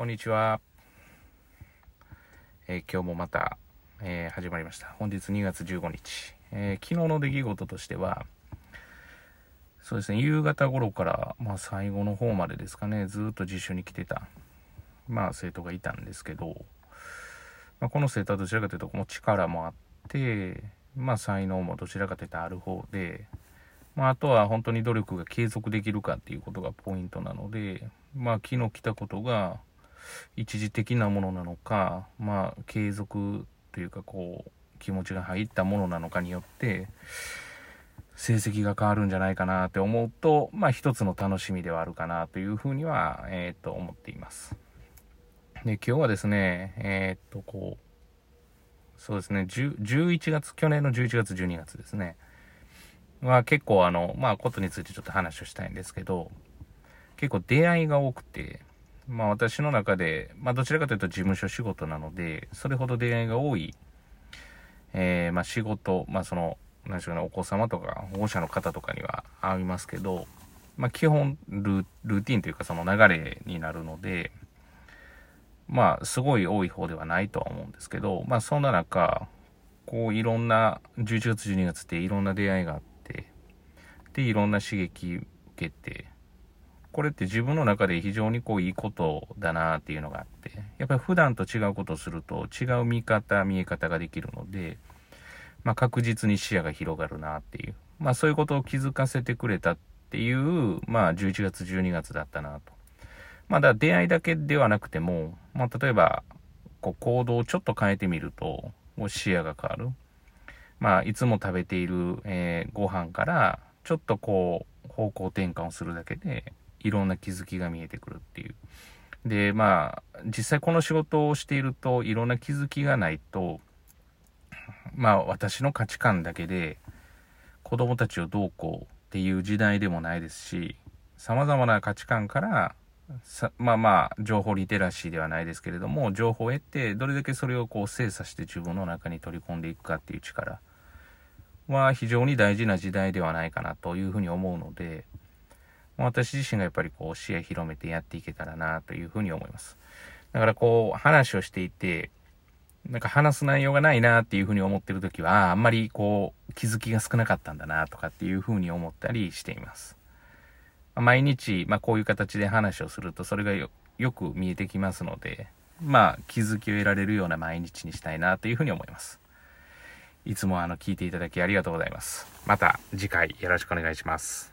こんにちは。えー今日もまた、えー始まりました。本日2月15日。えー昨日の出来事としては、そうですね、夕方頃から、まあ最後の方までですかね、ずっと自習に来てた、まあ生徒がいたんですけど、まあ、この生徒はどちらかというと、もう力もあって、まあ才能もどちらかというとある方で、まあ、あとは本当に努力が継続できるかっていうことがポイントなので、まあ、昨日来たことが一時的なものなのか、まあ、継続というかこう気持ちが入ったものなのかによって成績が変わるんじゃないかなって思うと、まあ、一つの楽しみではあるかなというふうには、えー、と思っています。で今日はですね、えっ、とこうそうですね10 11月去年の11月12月ですねは結構あの、まあ、ことについてちょっと話をしたいんですけど、結構出会いが多くて、まあ私の中で、まあどちらかというと事務所仕事なので、それほど出会いが多い、えーまあ仕事、まあその、何でしょうね、お子様とか保護者の方とかには会いますけど、まあ基本ルルーティンというかその流れになるので、まあすごい多い方ではないとは思うんですけど、まあそんな中、こういろんな、11月12月っていろんな出会いがあって、で、いろんな刺激受けて、これって自分の中で非常にこういいことだなっていうのがあって、やっぱり普段と違うことをすると違う見方、見え方ができるので、まあ確実に視野が広がるなっていう、まあそういうことを気づかせてくれたっていう、まあ11月、12月だったなと。まだ出会いだけではなくても、まあ例えば、こう行動をちょっと変えてみると、視野が変わる。まあいつも食べている、えーご飯から、ちょっとこう方向転換をするだけで、いろんな気づきが見えてくるっていう。で、まあ、実際この仕事をしていると、いろんな気づきがないと、まあ私の価値観だけで、子供たちをどうこうっていう時代でもないですし、様々な価値観から、さまあまあ、情報リテラシーではないですけれども、情報を得て、どれだけそれをこう精査して自分の中に取り込んでいくかっていう力は非常に大事な時代ではないかなというふうに思うので、私自身がやっぱりこう視野広めてやっていけたらなというふうに思います。だからこう話をしていて、なんか話す内容がないなっていうふうに思ってるときは、あんまりこう気づきが少なかったんだなとかっていうふうに思ったりしています。毎日、まあこういう形で話をするとそれがよよく見えてきますので、まあ気づきを得られるような毎日にしたいなというふうに思います。いつもあの聞いていただきありがとうございます。また次回よろしくお願いします。